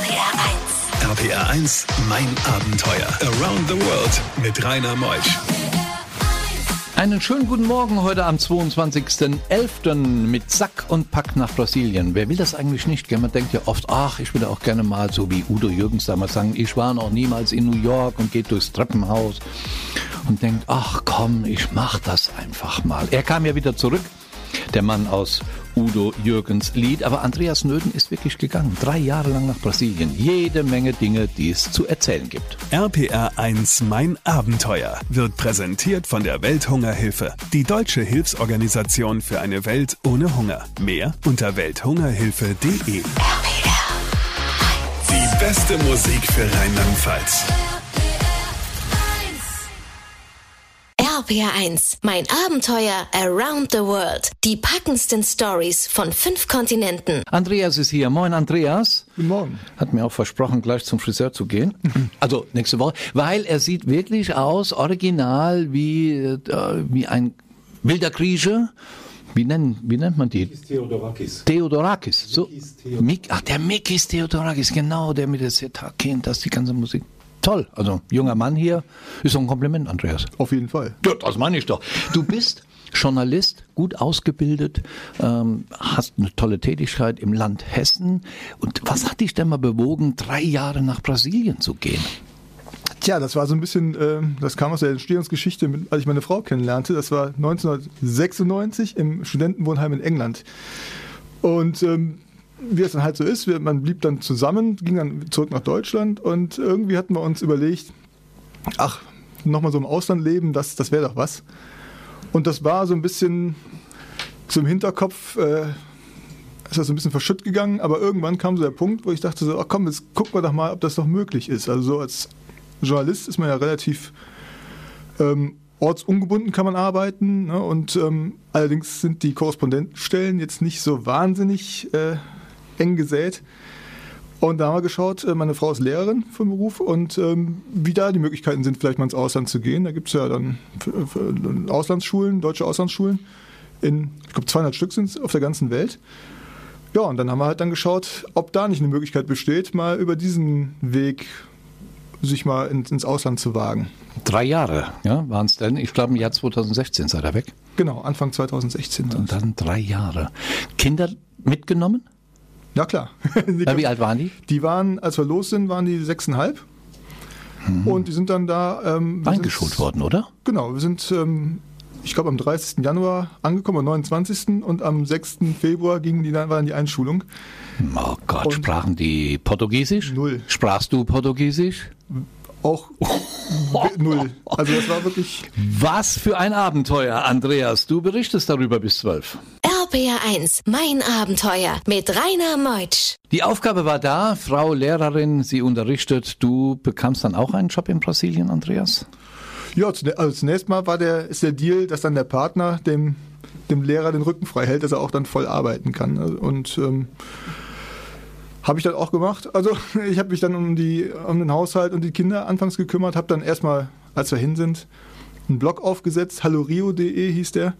RPR 1. RPR 1, mein Abenteuer. Around the World mit Rainer Meusch. Einen schönen guten Morgen heute am 22.11. mit Sack und Pack nach Brasilien. Wer will das eigentlich nicht? Man denkt ja oft, ach, ich würde auch gerne mal, so wie Udo Jürgens damals sagen, ich war noch niemals in New York und geht durchs Treppenhaus und denkt, ach komm, ich mach das einfach mal. Er kam ja wieder zurück, der Mann aus Udo Jürgens Lied, aber Andreas Nöden ist wirklich gegangen. Drei Jahre lang nach Brasilien. Jede Menge Dinge, die es zu erzählen gibt. RPR 1, mein Abenteuer wird präsentiert von der Welthungerhilfe. Die deutsche Hilfsorganisation für eine Welt ohne Hunger. Mehr unter welthungerhilfe.de. Die beste Musik für Rheinland-Pfalz. RPR 1. Mein Abenteuer Around the World. Die packendsten Stories von fünf Kontinenten. Andreas ist hier. Moin, Andreas. Guten Morgen. Hat mir auch versprochen, gleich zum Friseur zu gehen. Also nächste Woche. Weil er sieht wirklich aus, original, wie, äh, wie ein wilder Grieche. Wie, nennen, wie nennt man die? Theodorakis. Theodorakis. So, Mikis Theodorakis. Mik, ach, der Mikis Theodorakis, genau, der mit der Setar-Kind, das die ganze Musik. Toll. Also, junger Mann hier. Ist doch ein Kompliment, Andreas. Auf jeden Fall. Ja, das meine ich doch. Du bist Journalist, gut ausgebildet, ähm, hast eine tolle Tätigkeit im Land Hessen. Und was hat dich denn mal bewogen, drei Jahre nach Brasilien zu gehen? Tja, das war so ein bisschen, äh, das kam aus der Entstehungsgeschichte, als ich meine Frau kennenlernte. Das war 1996 im Studentenwohnheim in England. Und ähm, wie es dann halt so ist, wir, man blieb dann zusammen, ging dann zurück nach Deutschland und irgendwie hatten wir uns überlegt, ach, nochmal so im Ausland leben, das, das wäre doch was. Und das war so ein bisschen zum Hinterkopf, äh, ist das so ein bisschen verschütt gegangen, aber irgendwann kam so der Punkt, wo ich dachte so, ach komm, jetzt gucken wir doch mal, ob das noch möglich ist. Also so als Journalist ist man ja relativ ähm, ortsungebunden kann man arbeiten ne? und ähm, allerdings sind die Korrespondentenstellen jetzt nicht so wahnsinnig äh, eng gesät. Und da haben wir geschaut, äh, meine Frau ist Lehrerin vom Beruf und ähm, wie da die Möglichkeiten sind, vielleicht mal ins Ausland zu gehen. Da gibt es ja dann Auslandsschulen, deutsche Auslandsschulen. In, ich glaube, 200 Stück sind es auf der ganzen Welt. Ja, und dann haben wir halt dann geschaut, ob da nicht eine Möglichkeit besteht, mal über diesen Weg sich mal ins, ins Ausland zu wagen. Drei Jahre, ja, waren es denn? Ich glaube, im Jahr 2016 seid ihr weg. Genau, Anfang 2016. Und dann drei Jahre. Kinder mitgenommen? Ja, klar. Äh, wie alt waren die? die waren, als wir los sind, waren die sechseinhalb. Und die sind dann da. Ähm, Eingeschult worden, oder? Genau, wir sind, ähm, ich glaube, am 30. Januar angekommen, am 29. Und am 6. Februar gingen die, dann war dann die Einschulung. Oh Gott, Und- sprachen die Portugiesisch? Null. Sprachst du Portugiesisch? Auch null. Also das war wirklich. Was für ein Abenteuer, Andreas. Du berichtest darüber bis zwölf. RPR 1. Mein Abenteuer mit Rainer Meutsch. Die Aufgabe war da, Frau Lehrerin, sie unterrichtet. Du bekamst dann auch einen Job in Brasilien, Andreas? Ja, also zunächst mal war der, ist der Deal, dass dann der Partner dem, dem Lehrer den Rücken frei hält, dass er auch dann voll arbeiten kann. Und ähm, habe ich dann auch gemacht. Also ich habe mich dann um, die, um den Haushalt und die Kinder anfangs gekümmert, habe dann erstmal, als wir hin sind, einen Blog aufgesetzt, hallorio.de hieß der.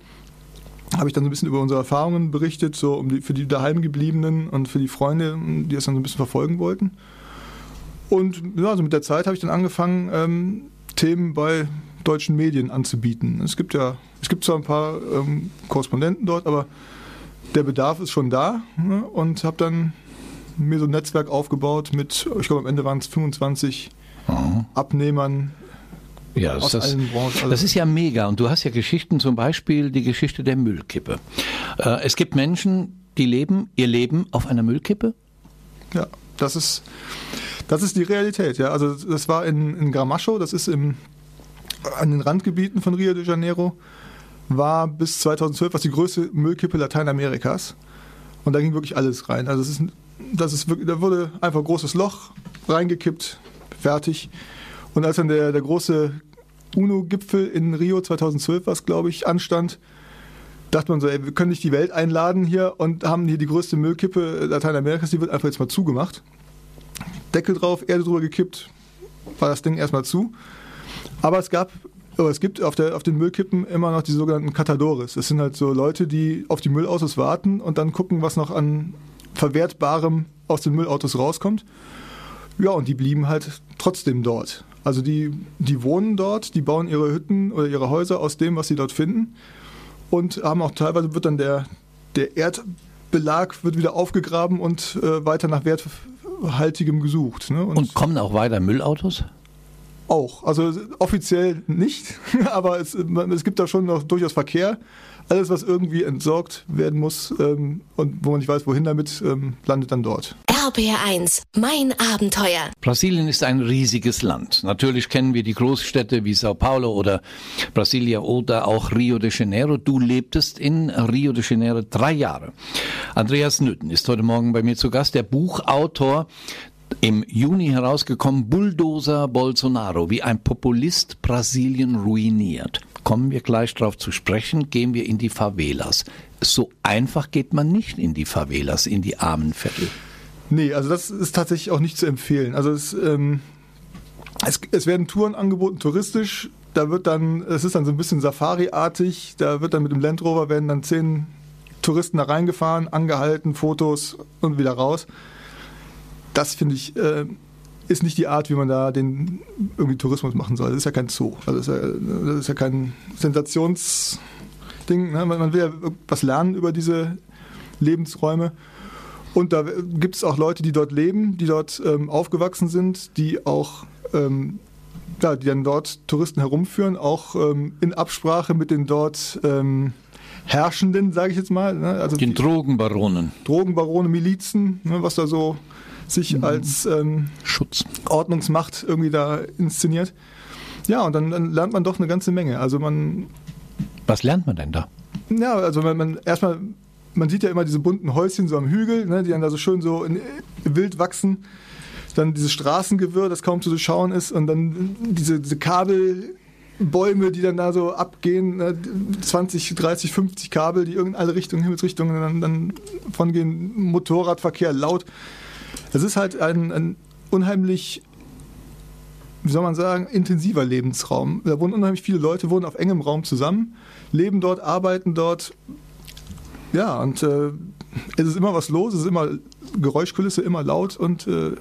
Habe ich dann so ein bisschen über unsere Erfahrungen berichtet, so um die, für die daheimgebliebenen und für die Freunde, die das dann so ein bisschen verfolgen wollten. Und ja, also mit der Zeit habe ich dann angefangen, ähm, Themen bei deutschen Medien anzubieten. Es gibt ja, es gibt zwar ein paar ähm, Korrespondenten dort, aber der Bedarf ist schon da ne? und habe dann mir so ein Netzwerk aufgebaut mit, ich glaube am Ende waren es 25 Abnehmern Ja, aus das, allen Branchen. Also das ist ja mega. Und du hast ja Geschichten, zum Beispiel die Geschichte der Müllkippe. Äh, es gibt Menschen, die leben ihr Leben auf einer Müllkippe. Ja, das ist, das ist die Realität. Ja. Also das war in, in Gramacho, das ist im, an den Randgebieten von Rio de Janeiro, war bis 2012 was die größte Müllkippe Lateinamerikas. Und da ging wirklich alles rein. Also es ist, das ist wirklich, da wurde einfach ein großes Loch reingekippt, fertig. Und als dann der, der große UNO-Gipfel in Rio 2012, was glaube ich anstand, dachte man so, ey, wir können nicht die Welt einladen hier und haben hier die größte Müllkippe Lateinamerikas, die wird einfach jetzt mal zugemacht. Deckel drauf, Erde drüber gekippt, war das Ding erstmal zu. Aber es gab, aber es gibt auf, der, auf den Müllkippen immer noch die sogenannten Catadores. Das sind halt so Leute, die auf die Müllautos warten und dann gucken, was noch an Verwertbarem aus den Müllautos rauskommt. Ja, und die blieben halt trotzdem dort. Also die, die wohnen dort, die bauen ihre Hütten oder ihre Häuser aus dem, was sie dort finden. Und haben auch teilweise wird dann der, der Erdbelag wird wieder aufgegraben und äh, weiter nach werthaltigem gesucht. Ne? Und, und kommen auch weiter Müllautos? Auch. Also offiziell nicht, aber es, es gibt da schon noch durchaus Verkehr. Alles, was irgendwie entsorgt werden muss ähm, und wo man nicht weiß, wohin damit, ähm, landet dann dort. RBR1, mein Abenteuer. Brasilien ist ein riesiges Land. Natürlich kennen wir die Großstädte wie Sao Paulo oder Brasilia oder auch Rio de Janeiro. Du lebtest in Rio de Janeiro drei Jahre. Andreas Nütten ist heute Morgen bei mir zu Gast, der Buchautor im Juni herausgekommen, Bulldozer Bolsonaro, wie ein Populist Brasilien ruiniert. Kommen wir gleich darauf zu sprechen, gehen wir in die Favelas. So einfach geht man nicht in die Favelas, in die armen Viertel. Nee, also das ist tatsächlich auch nicht zu empfehlen. Also es, ähm, es, es werden Touren angeboten, touristisch. Da wird dann, es ist dann so ein bisschen Safari-artig. Da wird dann mit dem Land Rover werden dann zehn Touristen da reingefahren, angehalten, Fotos und wieder raus das finde ich, äh, ist nicht die Art, wie man da den irgendwie Tourismus machen soll. Das ist ja kein Zoo. Also das ist ja, das ist ja kein Sensationsding. Ne? Man will ja was lernen über diese Lebensräume. Und da gibt es auch Leute, die dort leben, die dort ähm, aufgewachsen sind, die auch ähm, ja, die dann dort Touristen herumführen, auch ähm, in Absprache mit den dort ähm, Herrschenden, sage ich jetzt mal. Ne? Also den Drogenbaronen. Drogenbarone, Milizen, ne? was da so sich mhm. als ähm, Schutz. Ordnungsmacht irgendwie da inszeniert. Ja, und dann, dann, lernt man doch eine ganze Menge. Also man. Was lernt man denn da? Ja, also man, man erstmal, man sieht ja immer diese bunten Häuschen so am Hügel, ne, die dann da so schön so in, wild wachsen. Dann dieses Straßengewirr, das kaum zu durchschauen ist, und dann diese, diese Kabelbäume, die dann da so abgehen, ne, 20, 30, 50 Kabel, die in alle Richtungen, Himmelsrichtungen dann, dann von gehen, Motorradverkehr laut. Das ist halt ein, ein unheimlich wie soll man sagen, intensiver Lebensraum. Da wohnen unheimlich viele Leute, wohnen auf engem Raum zusammen, leben dort, arbeiten dort. Ja, und äh, es ist immer was los, es ist immer Geräuschkulisse, immer laut und äh,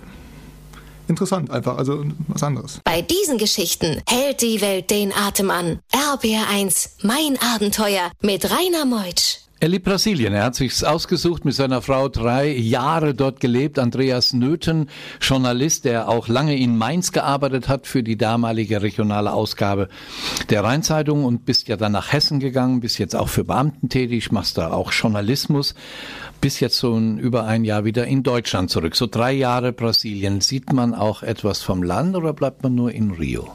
interessant einfach, also was anderes. Bei diesen Geschichten hält die Welt den Atem an. RBR1, mein Abenteuer mit Rainer Meutsch. Er liebt Brasilien. Er hat sich's ausgesucht, mit seiner Frau drei Jahre dort gelebt. Andreas Nöthen, Journalist, der auch lange in Mainz gearbeitet hat für die damalige regionale Ausgabe der Rheinzeitung und bist ja dann nach Hessen gegangen, bist jetzt auch für Beamten tätig, machst da auch Journalismus, bist jetzt so über ein Jahr wieder in Deutschland zurück. So drei Jahre Brasilien. Sieht man auch etwas vom Land oder bleibt man nur in Rio?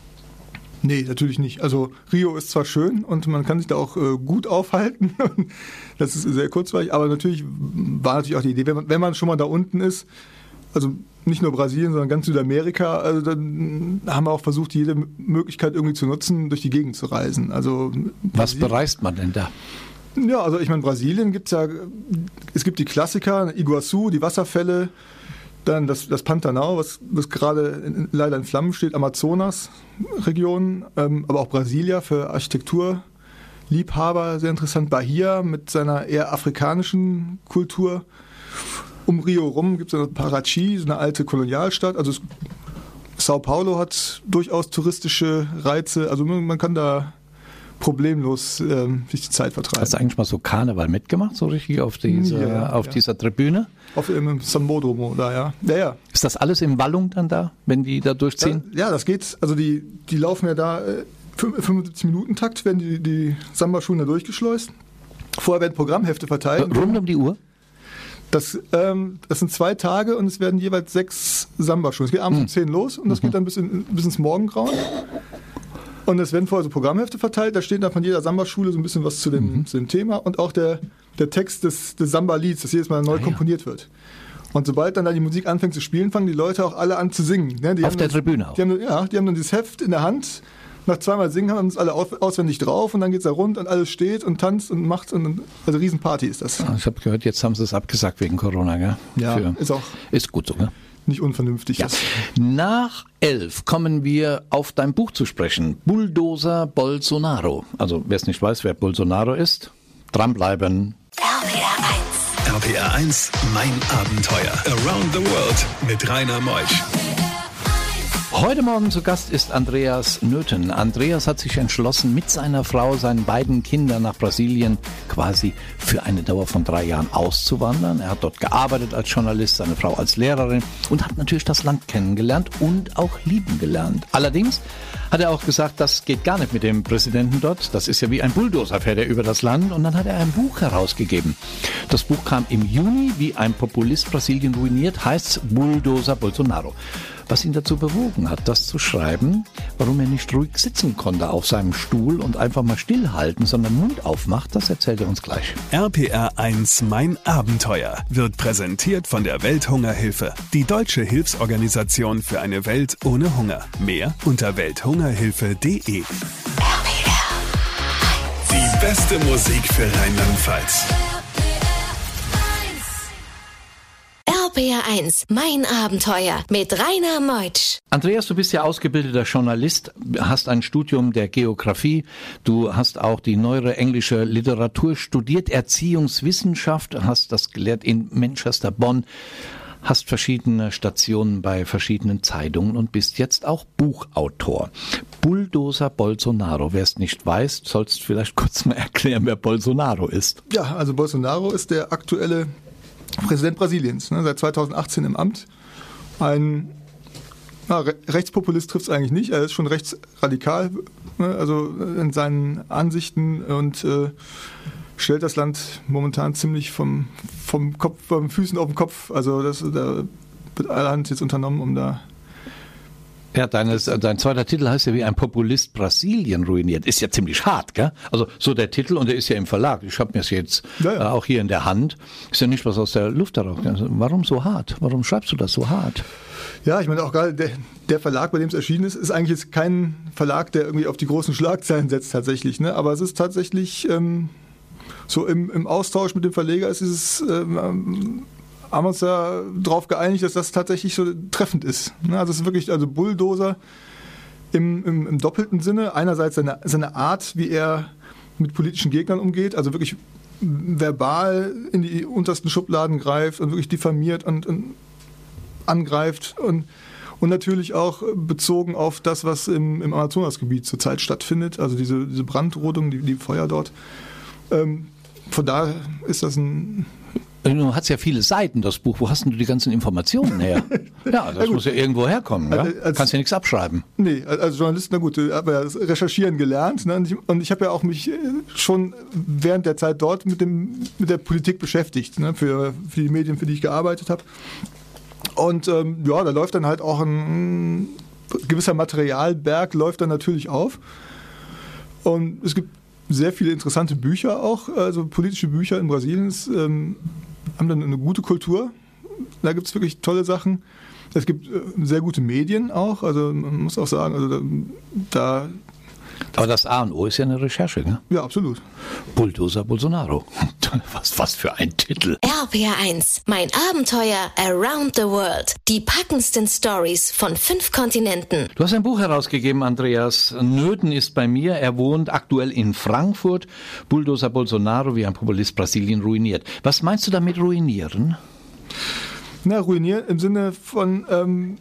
Nee, natürlich nicht. Also Rio ist zwar schön und man kann sich da auch äh, gut aufhalten. das ist sehr kurzweilig, aber natürlich war natürlich auch die Idee, wenn man, wenn man schon mal da unten ist, also nicht nur Brasilien, sondern ganz Südamerika, also dann haben wir auch versucht, jede Möglichkeit irgendwie zu nutzen, durch die Gegend zu reisen. Also Was bereist man denn da? Ja, also ich meine, Brasilien gibt es ja, es gibt die Klassiker, Iguazu, die Wasserfälle, dann das, das Pantanal, was, was gerade in, leider in Flammen steht, Amazonas-Region, ähm, aber auch Brasilia für Architekturliebhaber, sehr interessant. Bahia mit seiner eher afrikanischen Kultur. Um Rio rum gibt es noch Parachi, so eine alte Kolonialstadt. Also es, Sao Paulo hat durchaus touristische Reize. Also man, man kann da problemlos ähm, sich die Zeit vertreiben. Hast du eigentlich mal so Karneval mitgemacht, so richtig auf, diese, ja, auf ja. dieser Tribüne? Auf im San Bodromo, da ja. ja. ja. Ist das alles in Wallung dann da, wenn die da durchziehen? Ja, das geht. Also die, die laufen ja da äh, 75 Minuten Takt, werden die, die Samba-Schulen da durchgeschleust. Vorher werden Programmhefte verteilt. Äh, rund um die Uhr? Das, ähm, das sind zwei Tage und es werden jeweils sechs Samba-Schulen. Es geht abends hm. um 10 los und das mhm. geht dann bis, in, bis ins Morgengrauen. Und es werden vorher so Programmhefte verteilt, da steht dann von jeder Samba-Schule so ein bisschen was zu dem, mhm. zu dem Thema und auch der, der Text des, des Samba-Lieds, das jedes Mal neu ah, komponiert ja. wird. Und sobald dann da die Musik anfängt zu spielen, fangen die Leute auch alle an zu singen. Ne? Die Auf der dann, Tribüne auch? Die haben, ja, die haben dann dieses Heft in der Hand. Nach zweimal Singen haben uns alle auswendig drauf und dann geht es da rund und alles steht und tanzt und macht. Und, also Riesenparty ist das. Ich habe gehört, jetzt haben sie es abgesagt wegen Corona. Gell? Ja, Für, ist auch. Ist gut so. Gell? Nicht unvernünftig ja. ist. Nach elf kommen wir auf dein Buch zu sprechen. Bulldozer Bolsonaro. Also wer es nicht weiß, wer Bolsonaro ist, dranbleiben. RPR 1. RPR 1, mein Abenteuer. Around the World mit Rainer Meusch. Heute Morgen zu Gast ist Andreas Nöthen. Andreas hat sich entschlossen, mit seiner Frau, seinen beiden Kindern nach Brasilien quasi für eine Dauer von drei Jahren auszuwandern. Er hat dort gearbeitet als Journalist, seine Frau als Lehrerin und hat natürlich das Land kennengelernt und auch lieben gelernt. Allerdings hat er auch gesagt, das geht gar nicht mit dem Präsidenten dort. Das ist ja wie ein Bulldozer, fährt er über das Land. Und dann hat er ein Buch herausgegeben. Das Buch kam im Juni, wie ein Populist Brasilien ruiniert, heißt Bulldozer Bolsonaro was ihn dazu bewogen hat, das zu schreiben, warum er nicht ruhig sitzen konnte auf seinem Stuhl und einfach mal stillhalten, sondern Mund aufmacht, das erzählt er uns gleich. RPR 1 Mein Abenteuer wird präsentiert von der Welthungerhilfe, die deutsche Hilfsorganisation für eine Welt ohne Hunger. Mehr unter welthungerhilfe.de. Die beste Musik für Rheinland-Pfalz. RPR1, mein Abenteuer mit Rainer Meutsch. Andreas, du bist ja ausgebildeter Journalist, hast ein Studium der Geografie, du hast auch die neuere englische Literatur studiert, Erziehungswissenschaft, hast das gelehrt in Manchester, Bonn hast verschiedene Stationen bei verschiedenen Zeitungen und bist jetzt auch Buchautor. Bulldozer Bolsonaro. Wer es nicht weiß, sollst vielleicht kurz mal erklären, wer Bolsonaro ist. Ja, also Bolsonaro ist der aktuelle Präsident Brasiliens, ne, seit 2018 im Amt. Ein na, Rechtspopulist trifft es eigentlich nicht, er ist schon rechtsradikal, ne, also in seinen Ansichten und äh, stellt das Land momentan ziemlich vom, vom Kopf, vom Füßen auf den Kopf. Also das, da wird allerhand jetzt unternommen, um da ja, deines, dein zweiter Titel heißt ja wie ein Populist Brasilien ruiniert. Ist ja ziemlich hart, gell? Also so der Titel und der ist ja im Verlag. Ich habe mir es jetzt ja, ja. Äh, auch hier in der Hand. Ist ja nicht was aus der Luft darauf. Also, warum so hart? Warum schreibst du das so hart? Ja, ich meine auch gerade der, der, Verlag, bei dem es erschienen ist, ist eigentlich jetzt kein Verlag, der irgendwie auf die großen Schlagzeilen setzt tatsächlich. Ne? Aber es ist tatsächlich ähm, so im, im, Austausch mit dem Verleger ist es ähm, haben uns ja darauf geeinigt, dass das tatsächlich so treffend ist. Ne? Also es ist wirklich, also Bulldozer im, im, im doppelten Sinne. Einerseits seine, seine Art, wie er mit politischen Gegnern umgeht, also wirklich verbal in die untersten Schubladen greift und wirklich diffamiert und, und angreift und, und natürlich auch bezogen auf das, was im, im Amazonasgebiet zurzeit stattfindet, also diese, diese Brandrodung, die, die Feuer dort. Ähm, von daher ist das ein Du hast ja viele Seiten, das Buch. Wo hast du die ganzen Informationen her? Ja, das muss ja irgendwo herkommen. Ja? Als, Kannst ja nichts abschreiben. Nee, als Journalist, na gut, ich habe ja das Recherchieren gelernt. Ne? Und ich, ich habe ja auch mich äh, schon während der Zeit dort mit, dem, mit der Politik beschäftigt, ne? für, für die Medien, für die ich gearbeitet habe. Und ähm, ja, da läuft dann halt auch ein, ein gewisser Materialberg, läuft dann natürlich auf. Und es gibt sehr viele interessante Bücher auch, also politische Bücher in Brasilien. Ist, ähm, haben dann eine gute Kultur. Da gibt es wirklich tolle Sachen. Es gibt äh, sehr gute Medien auch. Also man muss auch sagen, also da, da aber das A und O ist ja eine Recherche, ne? Ja, absolut. Bulldozer Bolsonaro. Was, was für ein Titel. RPR1, mein Abenteuer Around the World. Die packendsten Stories von fünf Kontinenten. Du hast ein Buch herausgegeben, Andreas. Nöten ist bei mir. Er wohnt aktuell in Frankfurt. Bulldozer Bolsonaro, wie ein Populist Brasilien ruiniert. Was meinst du damit ruinieren? Na, ruinieren im Sinne von, ähm,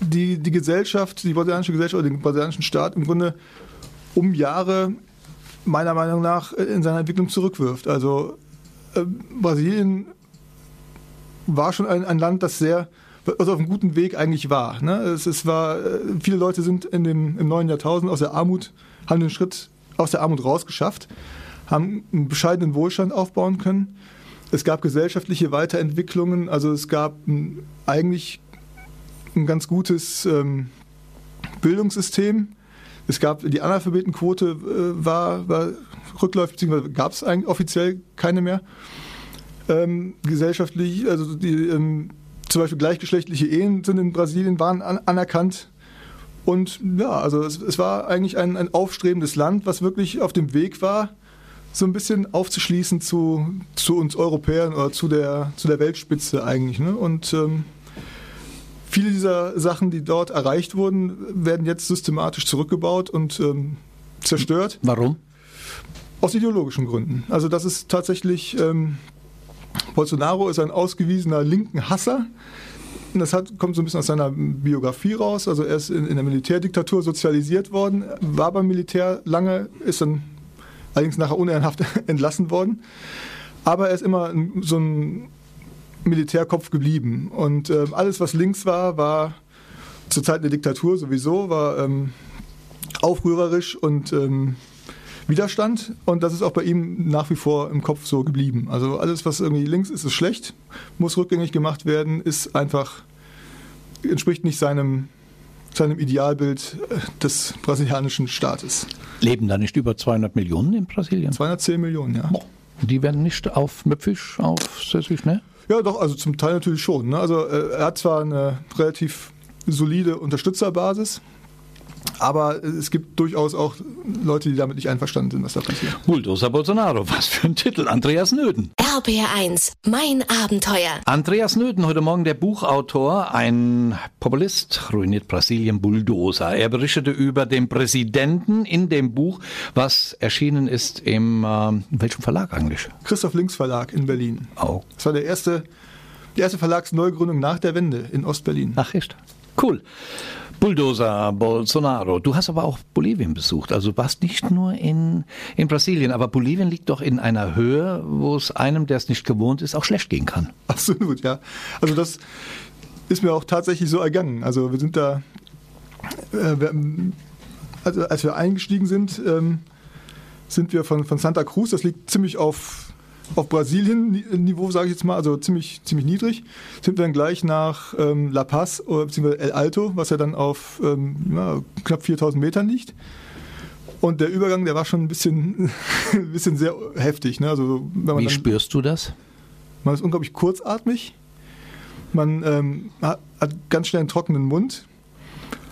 die, die Gesellschaft, die brasilianische Gesellschaft oder den brasilianischen Staat im Grunde um Jahre meiner Meinung nach in seiner Entwicklung zurückwirft. Also äh, Brasilien war schon ein, ein Land, das sehr also auf einem guten Weg eigentlich war. Ne? Es, es war äh, viele Leute sind in dem, im neuen Jahrtausend aus der Armut, haben den Schritt aus der Armut rausgeschafft, haben einen bescheidenen Wohlstand aufbauen können. Es gab gesellschaftliche Weiterentwicklungen, also es gab eigentlich ein ganz gutes ähm, Bildungssystem. Es gab die Analphabetenquote äh, war, war rückläufig, beziehungsweise gab es offiziell keine mehr. Ähm, gesellschaftlich, also die, ähm, zum Beispiel gleichgeschlechtliche Ehen sind in Brasilien waren an, anerkannt. Und ja, also es, es war eigentlich ein, ein, aufstrebendes Land, was wirklich auf dem Weg war, so ein bisschen aufzuschließen zu, zu uns Europäern oder zu der, zu der Weltspitze eigentlich. Ne? Und ähm, Viele dieser Sachen, die dort erreicht wurden, werden jetzt systematisch zurückgebaut und ähm, zerstört. Warum? Aus ideologischen Gründen. Also das ist tatsächlich, ähm, Bolsonaro ist ein ausgewiesener linken Hasser, das hat, kommt so ein bisschen aus seiner Biografie raus. Also er ist in, in der Militärdiktatur sozialisiert worden, war beim Militär lange, ist dann allerdings nachher unehrenhaft entlassen worden. Aber er ist immer so ein Militärkopf geblieben. Und äh, alles, was links war, war zur Zeit der Diktatur sowieso, war ähm, aufrührerisch und ähm, Widerstand. Und das ist auch bei ihm nach wie vor im Kopf so geblieben. Also alles, was irgendwie links ist, ist schlecht, muss rückgängig gemacht werden, ist einfach, entspricht nicht seinem seinem Idealbild äh, des brasilianischen Staates. Leben da nicht über 200 Millionen in Brasilien? 210 Millionen, ja. Die werden nicht auf Möpfisch, auf Sässisch, ne? Ja, doch, also zum Teil natürlich schon. Ne? Also äh, er hat zwar eine relativ solide Unterstützerbasis, aber es gibt durchaus auch Leute, die damit nicht einverstanden sind, was da passiert. Bulldozer Bolsonaro, was für ein Titel. Andreas Nöden. RBR1, mein Abenteuer. Andreas Nöden, heute Morgen der Buchautor, ein Populist, ruiniert Brasilien Bulldozer. Er berichtete über den Präsidenten in dem Buch, was erschienen ist im, äh, in welchem Verlag eigentlich? Christoph Links Verlag in Berlin. Oh. Das war der erste, die erste Verlagsneugründung nach der Wende in Ostberlin. Ach, echt? Cool. Bulldozer Bolsonaro. Du hast aber auch Bolivien besucht. Also warst nicht nur in, in Brasilien, aber Bolivien liegt doch in einer Höhe, wo es einem, der es nicht gewohnt ist, auch schlecht gehen kann. Absolut, ja. Also das ist mir auch tatsächlich so ergangen. Also wir sind da, äh, wir, also als wir eingestiegen sind, ähm, sind wir von, von Santa Cruz, das liegt ziemlich auf auf Brasilien-Niveau, sage ich jetzt mal, also ziemlich, ziemlich niedrig, sind wir dann gleich nach ähm, La Paz bzw. El Alto, was ja dann auf ähm, ja, knapp 4000 Metern liegt. Und der Übergang, der war schon ein bisschen, ein bisschen sehr heftig. Ne? Also, Wie dann, spürst du das? Man ist unglaublich kurzatmig. Man ähm, hat, hat ganz schnell einen trockenen Mund.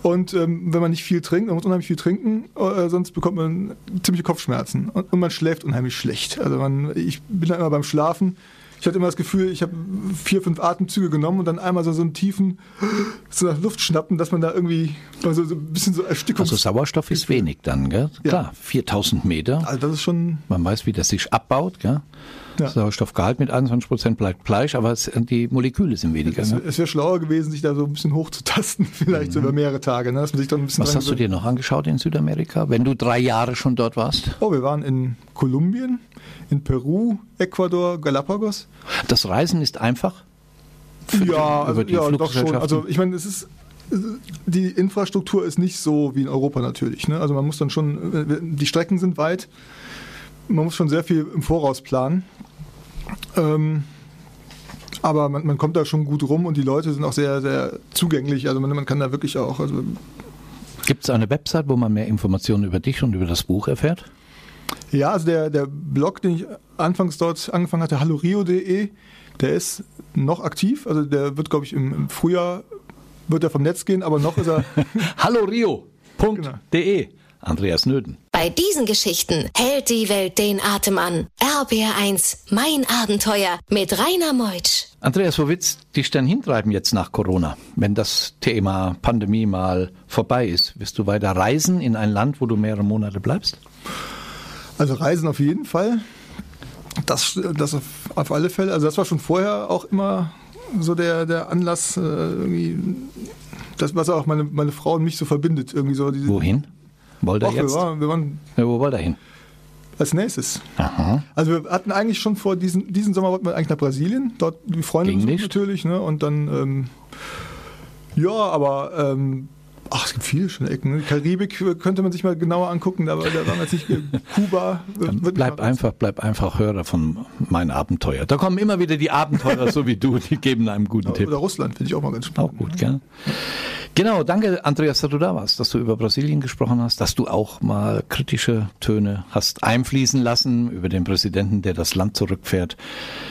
Und ähm, wenn man nicht viel trinkt, man muss unheimlich viel trinken, äh, sonst bekommt man ziemliche Kopfschmerzen. Und, und, man schläft unheimlich schlecht. Also man, ich bin dann immer beim Schlafen. Ich hatte immer das Gefühl, ich habe vier, fünf Atemzüge genommen und dann einmal so, so einen tiefen so nach Luft schnappen, dass man da irgendwie also so ein bisschen so Erstickung. Also Sauerstoff ist wenig dann, gell? Ja. Klar, 4000 Meter. Also das ist schon. Man weiß, wie das sich abbaut, gell? Ja. Sauerstoffgehalt mit 21 Prozent bleibt gleich, aber es, die Moleküle sind weniger. Es, ne? es wäre schlauer gewesen, sich da so ein bisschen hochzutasten, vielleicht mhm. so über mehrere Tage. Ne? Dass man sich dann ein bisschen Was hast du dir noch angeschaut in Südamerika, wenn du drei Jahre schon dort warst? Oh, wir waren in Kolumbien, in Peru, Ecuador, Galapagos. Das Reisen ist einfach? Ja, also, ja doch schon. Also ich meine, es ist die Infrastruktur ist nicht so wie in Europa natürlich. Ne? Also man muss dann schon, die Strecken sind weit, man muss schon sehr viel im Voraus planen. Ähm, aber man, man, kommt da schon gut rum und die Leute sind auch sehr, sehr zugänglich. Also man, man kann da wirklich auch. Also Gibt es eine Website, wo man mehr Informationen über dich und über das Buch erfährt? Ja, also der, der Blog, den ich anfangs dort angefangen hatte, hallorio.de, der ist noch aktiv. Also der wird, glaube ich, im, Frühjahr wird er vom Netz gehen, aber noch ist er. hallorio.de genau. Andreas Nöden. Bei diesen Geschichten hält die Welt den Atem an. RBR1, mein Abenteuer mit Rainer Meutsch. Andreas, wo willst du dich denn hintreiben jetzt nach Corona? Wenn das Thema Pandemie mal vorbei ist, wirst du weiter reisen in ein Land, wo du mehrere Monate bleibst? Also reisen auf jeden Fall. Das, das auf, auf alle Fälle. Also das war schon vorher auch immer so der, der Anlass, äh, irgendwie, das, was auch meine, meine Frau und mich so verbindet. Irgendwie so diese, Wohin? Wollt ihr Och, jetzt? Wir waren, wir waren ja, wo wollt ihr hin? Als nächstes. Aha. Also wir hatten eigentlich schon vor diesen, diesen Sommer wollten wir eigentlich nach Brasilien, dort die Freunde Ging nicht. natürlich, ne? Und dann ähm, ja, aber ähm, Ach, es gibt viele schöne Ecken. Ne? Karibik könnte man sich mal genauer angucken, aber da waren wir jetzt nicht. Kuba. Wird bleib einfach, bleib einfach Hörer von mein Abenteuer. Da kommen immer wieder die Abenteurer, so wie du, die geben einem guten oder Tipp. Oder Russland finde ich auch mal ganz spannend. Auch gut, gell? Genau, danke Andreas, dass du da warst, dass du über Brasilien gesprochen hast, dass du auch mal kritische Töne hast einfließen lassen über den Präsidenten, der das Land zurückfährt.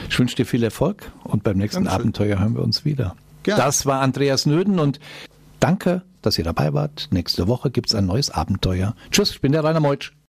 Ich wünsche dir viel Erfolg und beim nächsten Dankeschön. Abenteuer hören wir uns wieder. Gerne. Das war Andreas Nöden und danke, dass ihr dabei wart. Nächste Woche gibt's ein neues Abenteuer. Tschüss, ich bin der Rainer Meutsch.